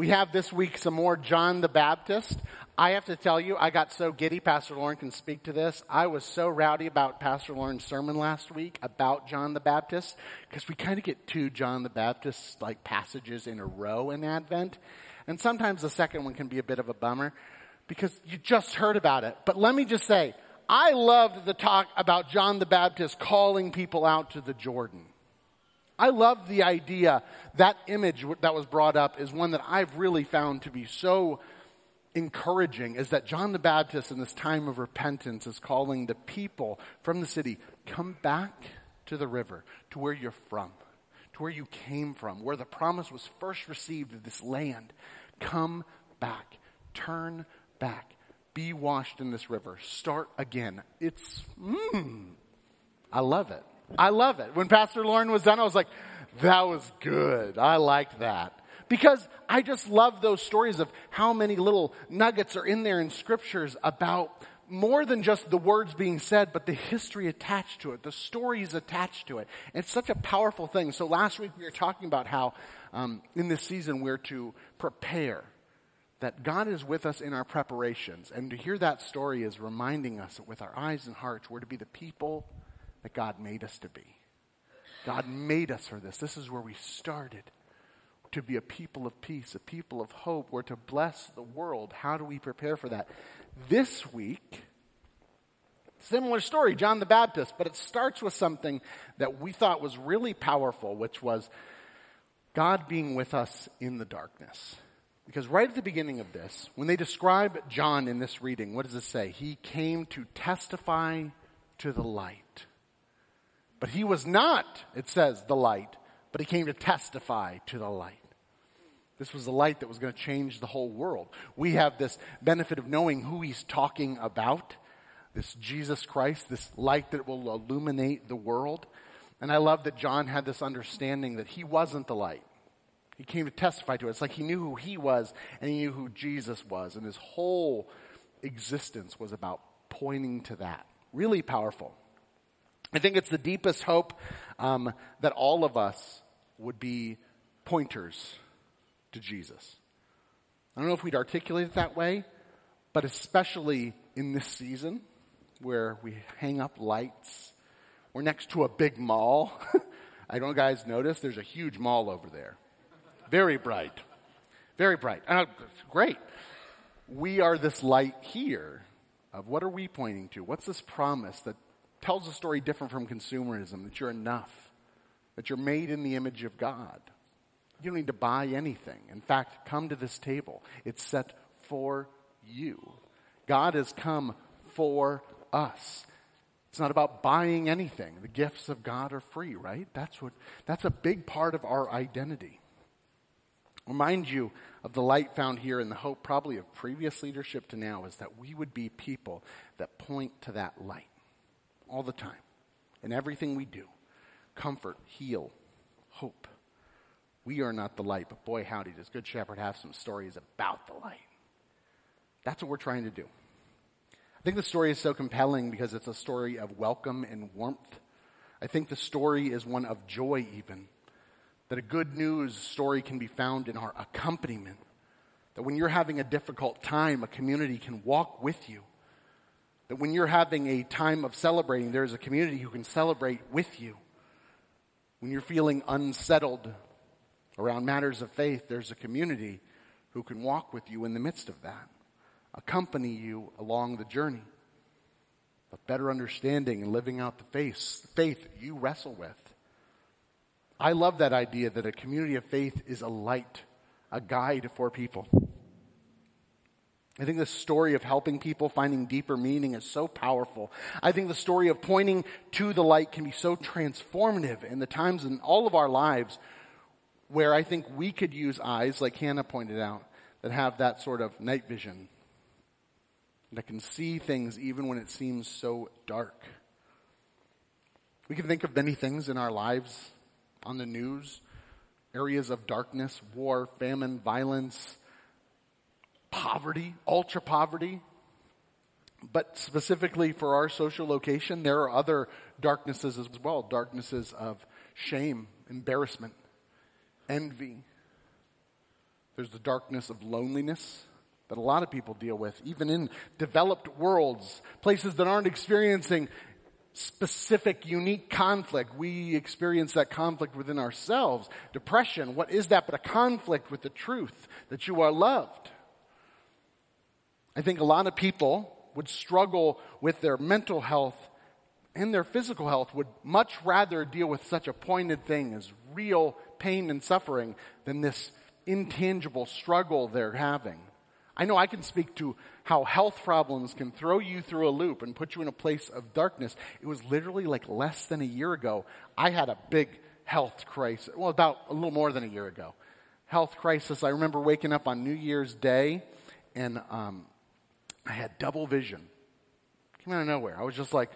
we have this week some more John the Baptist. I have to tell you, I got so giddy. Pastor Lorne can speak to this. I was so rowdy about Pastor Lorne's sermon last week about John the Baptist because we kind of get two John the Baptist like passages in a row in Advent. And sometimes the second one can be a bit of a bummer because you just heard about it. But let me just say, I loved the talk about John the Baptist calling people out to the Jordan. I love the idea, that image that was brought up is one that I've really found to be so encouraging is that John the Baptist in this time of repentance is calling the people from the city, come back to the river, to where you're from, to where you came from, where the promise was first received of this land. Come back, turn back, be washed in this river, start again. It's, mmm, I love it. I love it. When Pastor Lorne was done, I was like, that was good. I liked that. Because I just love those stories of how many little nuggets are in there in scriptures about more than just the words being said, but the history attached to it, the stories attached to it. And it's such a powerful thing. So last week we were talking about how um, in this season we're to prepare, that God is with us in our preparations. And to hear that story is reminding us that with our eyes and hearts, we're to be the people that God made us to be. God made us for this. This is where we started to be a people of peace, a people of hope. We're to bless the world. How do we prepare for that? This week, similar story, John the Baptist, but it starts with something that we thought was really powerful, which was God being with us in the darkness. Because right at the beginning of this, when they describe John in this reading, what does it say? He came to testify to the light. But he was not, it says, the light, but he came to testify to the light. This was the light that was going to change the whole world. We have this benefit of knowing who he's talking about this Jesus Christ, this light that will illuminate the world. And I love that John had this understanding that he wasn't the light. He came to testify to it. It's like he knew who he was and he knew who Jesus was. And his whole existence was about pointing to that. Really powerful. I think it's the deepest hope um, that all of us would be pointers to Jesus. I don't know if we'd articulate it that way, but especially in this season where we hang up lights, we're next to a big mall. I don't know, guys, notice there's a huge mall over there. Very bright. Very bright. Uh, great. We are this light here of what are we pointing to? What's this promise that tells a story different from consumerism that you're enough, that you're made in the image of God. You don't need to buy anything. In fact, come to this table. It's set for you. God has come for us. It's not about buying anything. The gifts of God are free, right? That's what that's a big part of our identity. Remind you of the light found here and the hope probably of previous leadership to now is that we would be people that point to that light all the time in everything we do comfort, heal, hope. We are not the light, but boy, howdy, does Good Shepherd have some stories about the light. That's what we're trying to do. I think the story is so compelling because it's a story of welcome and warmth. I think the story is one of joy, even. That a good news story can be found in our accompaniment. That when you're having a difficult time, a community can walk with you that when you're having a time of celebrating, there's a community who can celebrate with you. When you're feeling unsettled around matters of faith, there's a community who can walk with you in the midst of that, accompany you along the journey of better understanding and living out the faith, faith you wrestle with. I love that idea that a community of faith is a light, a guide for people. I think the story of helping people finding deeper meaning is so powerful. I think the story of pointing to the light can be so transformative in the times in all of our lives where I think we could use eyes, like Hannah pointed out, that have that sort of night vision, that can see things even when it seems so dark. We can think of many things in our lives on the news areas of darkness, war, famine, violence poverty, ultra poverty. But specifically for our social location, there are other darknesses as well darknesses of shame, embarrassment, envy. There's the darkness of loneliness that a lot of people deal with, even in developed worlds, places that aren't experiencing specific, unique conflict. We experience that conflict within ourselves. Depression, what is that but a conflict with the truth that you are loved? I think a lot of people would struggle with their mental health and their physical health, would much rather deal with such a pointed thing as real pain and suffering than this intangible struggle they're having. I know I can speak to how health problems can throw you through a loop and put you in a place of darkness. It was literally like less than a year ago. I had a big health crisis. Well, about a little more than a year ago. Health crisis. I remember waking up on New Year's Day and um, I had double vision. Came out of nowhere. I was just like,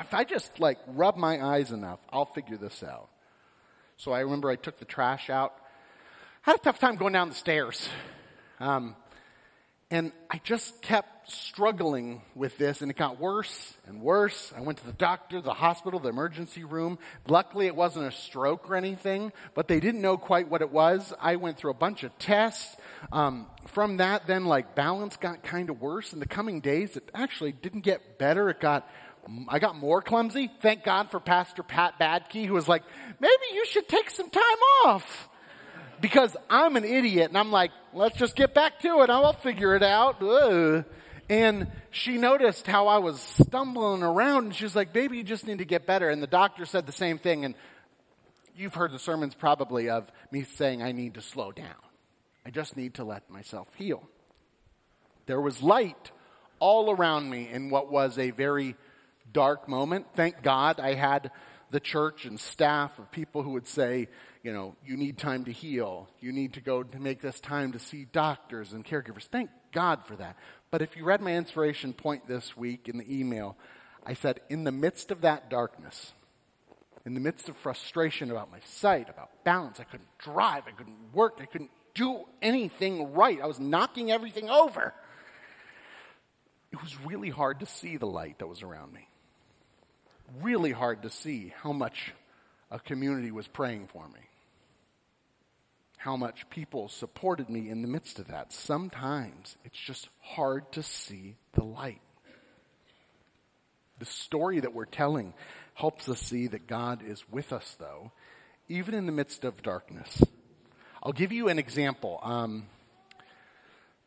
if I just like rub my eyes enough, I'll figure this out. So I remember I took the trash out. I had a tough time going down the stairs. Um, and I just kept struggling with this, and it got worse and worse. I went to the doctor, the hospital, the emergency room. Luckily, it wasn't a stroke or anything, but they didn't know quite what it was. I went through a bunch of tests. Um, from that, then, like, balance got kind of worse. In the coming days, it actually didn't get better. It got I got more clumsy. Thank God for Pastor Pat Badke, who was like, maybe you should take some time off because I'm an idiot and I'm like, let's just get back to it. I'll figure it out. Ugh. And she noticed how I was stumbling around and she's like, baby, you just need to get better. And the doctor said the same thing. And you've heard the sermons probably of me saying I need to slow down. I just need to let myself heal. There was light all around me in what was a very dark moment. Thank God I had the church and staff of people who would say, you know, you need time to heal. You need to go to make this time to see doctors and caregivers. Thank God for that. But if you read my inspiration point this week in the email, I said, in the midst of that darkness, in the midst of frustration about my sight, about balance, I couldn't drive, I couldn't work, I couldn't do anything right. I was knocking everything over. It was really hard to see the light that was around me. Really hard to see how much a community was praying for me how much people supported me in the midst of that. Sometimes it's just hard to see the light. The story that we're telling helps us see that God is with us, though, even in the midst of darkness. I'll give you an example. Um,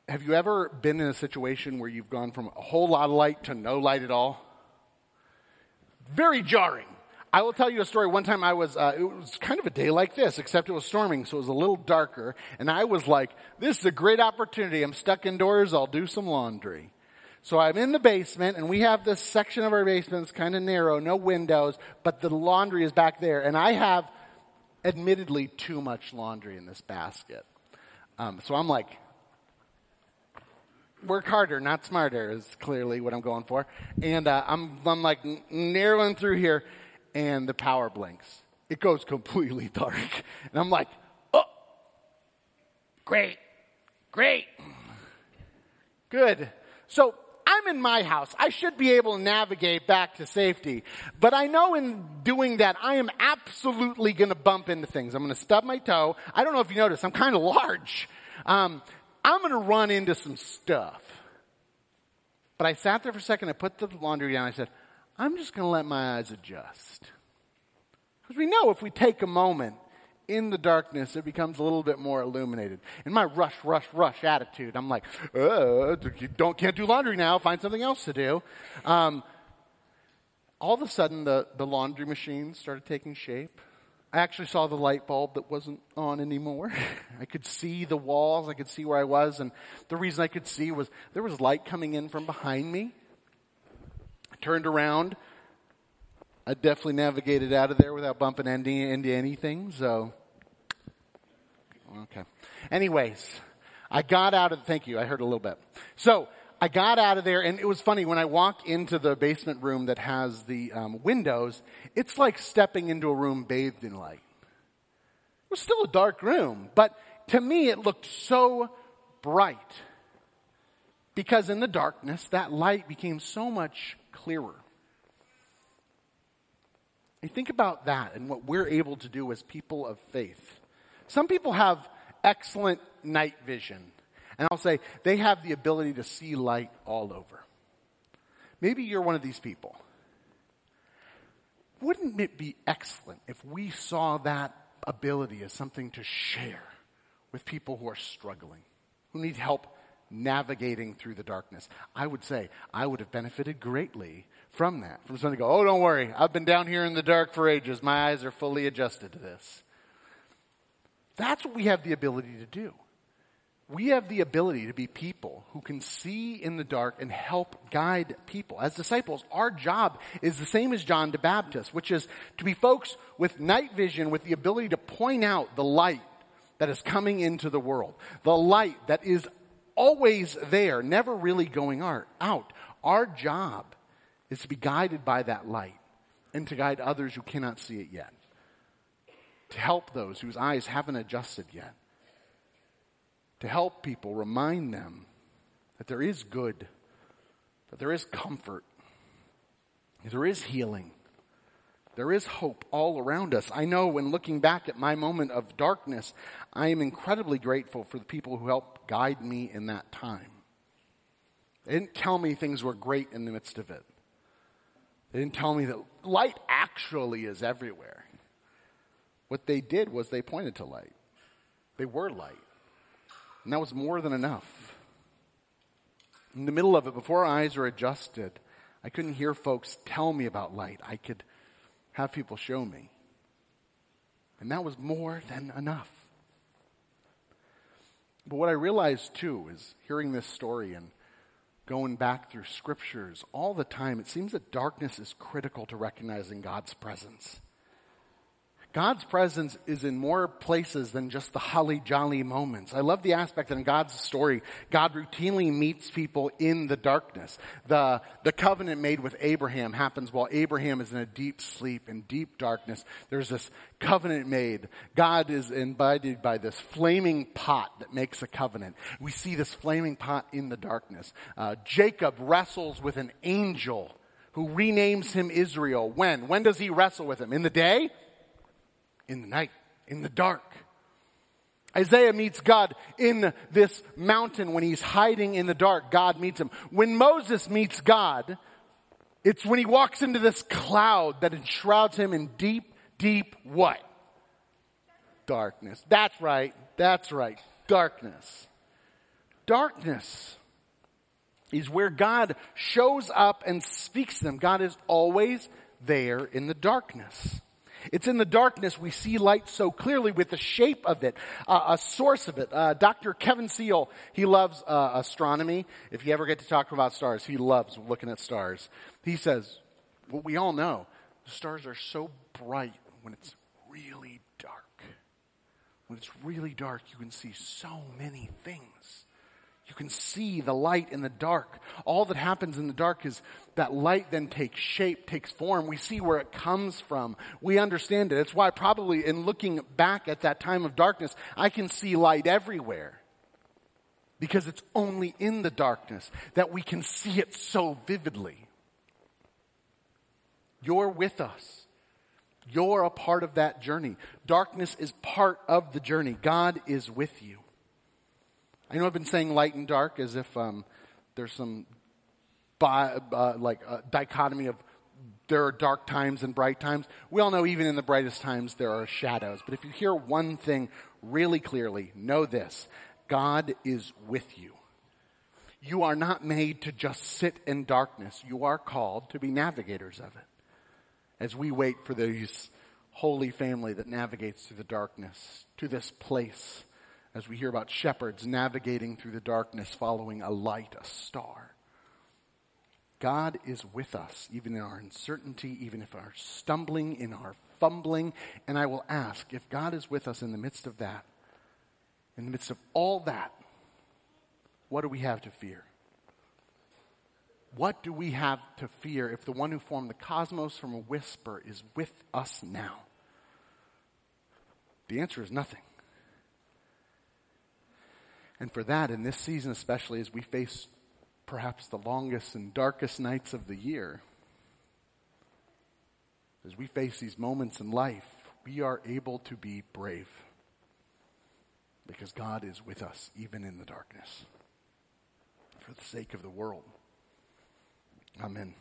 have you ever been in a situation where you've gone from a whole lot of light to no light at all? Very jarring. I will tell you a story. One time I was, uh, it was kind of a day like this, except it was storming, so it was a little darker. And I was like, this is a great opportunity. I'm stuck indoors. I'll do some laundry. So I'm in the basement, and we have this section of our basement that's kind of narrow, no windows, but the laundry is back there. And I have, admittedly, too much laundry in this basket. Um, so I'm like, work harder, not smarter, is clearly what I'm going for. And uh, I'm, I'm like narrowing through here and the power blinks. It goes completely dark. And I'm like, oh, great, great, good. So I'm in my house. I should be able to navigate back to safety. But I know in doing that, I am absolutely going to bump into things. I'm going to stub my toe. I don't know if you noticed, I'm kind of large. Um, I'm going to run into some stuff. But I sat there for a second. I put the laundry down. I said, I'm just going to let my eyes adjust. Because we know if we take a moment in the darkness, it becomes a little bit more illuminated. In my rush, rush, rush attitude, I'm like, uh, don't, can't do laundry now, find something else to do. Um, all of a sudden, the, the laundry machine started taking shape. I actually saw the light bulb that wasn't on anymore. I could see the walls, I could see where I was, and the reason I could see was there was light coming in from behind me turned around. I definitely navigated out of there without bumping into, into anything. So, okay. Anyways, I got out of. Thank you. I heard a little bit. So I got out of there, and it was funny when I walked into the basement room that has the um, windows. It's like stepping into a room bathed in light. It was still a dark room, but to me, it looked so bright because in the darkness, that light became so much clearer. And think about that and what we're able to do as people of faith. Some people have excellent night vision. And I'll say they have the ability to see light all over. Maybe you're one of these people. Wouldn't it be excellent if we saw that ability as something to share with people who are struggling, who need help navigating through the darkness? I would say I would have benefited greatly from that. From someone to go, oh, don't worry, I've been down here in the dark for ages. My eyes are fully adjusted to this. That's what we have the ability to do. We have the ability to be people who can see in the dark and help guide people. As disciples, our job is the same as John the Baptist, which is to be folks with night vision with the ability to point out the light that is coming into the world. The light that is always there, never really going out. Our job is to be guided by that light and to guide others who cannot see it yet. To help those whose eyes haven't adjusted yet to help people, remind them that there is good, that there is comfort, there is healing, there is hope all around us. I know when looking back at my moment of darkness, I am incredibly grateful for the people who helped guide me in that time. They didn't tell me things were great in the midst of it. They didn't tell me that light actually is everywhere. What they did was they pointed to light. They were light. And that was more than enough. In the middle of it, before our eyes were adjusted, I couldn't hear folks tell me about light. I could have people show me. And that was more than enough. But what I realized too is hearing this story and going back through scriptures all the time, it seems that darkness is critical to recognizing God's presence. God's presence is in more places than just the holly jolly moments. I love the aspect that in God's story, God routinely meets people in the darkness. The, the covenant made with Abraham happens while Abraham is in a deep sleep, in deep darkness. There's this covenant made. God is invited by this flaming pot that makes a covenant. We see this flaming pot in the darkness. Uh, Jacob wrestles with an angel who renames him Israel. When? When does he wrestle with him? In the day? In the night, in the dark. Isaiah meets God in this mountain when he's hiding in the dark. God meets him. When Moses meets God, it's when he walks into this cloud that enshrouds him in deep, deep what? Darkness. That's right. That's right. Darkness. Darkness is where God shows up and speaks to them. God is always there in the darkness. It's in the darkness we see light so clearly with the shape of it, uh, a source of it. Uh, Dr. Kevin Seal, he loves uh, astronomy. If you ever get to talk about stars, he loves looking at stars. He says, what we all know, the stars are so bright when it's really dark. When it's really dark, you can see so many things. You can see the light in the dark. All that happens in the dark is that light then takes shape, takes form. We see where it comes from. We understand it. It's why probably in looking back at that time of darkness, I can see light everywhere. Because it's only in the darkness that we can see it so vividly. You're with us. You're a part of that journey. Darkness is part of the journey. God is with you. I know I've been saying light and dark as if um, there's some bi- uh, like uh, dichotomy of there are dark times and bright times. We all know even in the brightest times there are shadows. But if you hear one thing really clearly, know this God is with you. You are not made to just sit in darkness. You are called to be navigators of it. As we wait for this holy family that navigates through the darkness to this place as we hear about shepherds navigating through the darkness following a light, a star. God is with us, even in our uncertainty, even if our stumbling, in our fumbling. And I will ask if God is with us in the midst of that, in the midst of all that, what do we have to fear? What do we have to fear if the one who formed the cosmos from a whisper is with us now? The answer is nothing. And for that, in this season especially, as we face perhaps the longest and darkest nights of the year, As we face these moments in life, we are able to be brave because God is with us even in the darkness for the sake of the world. Amen.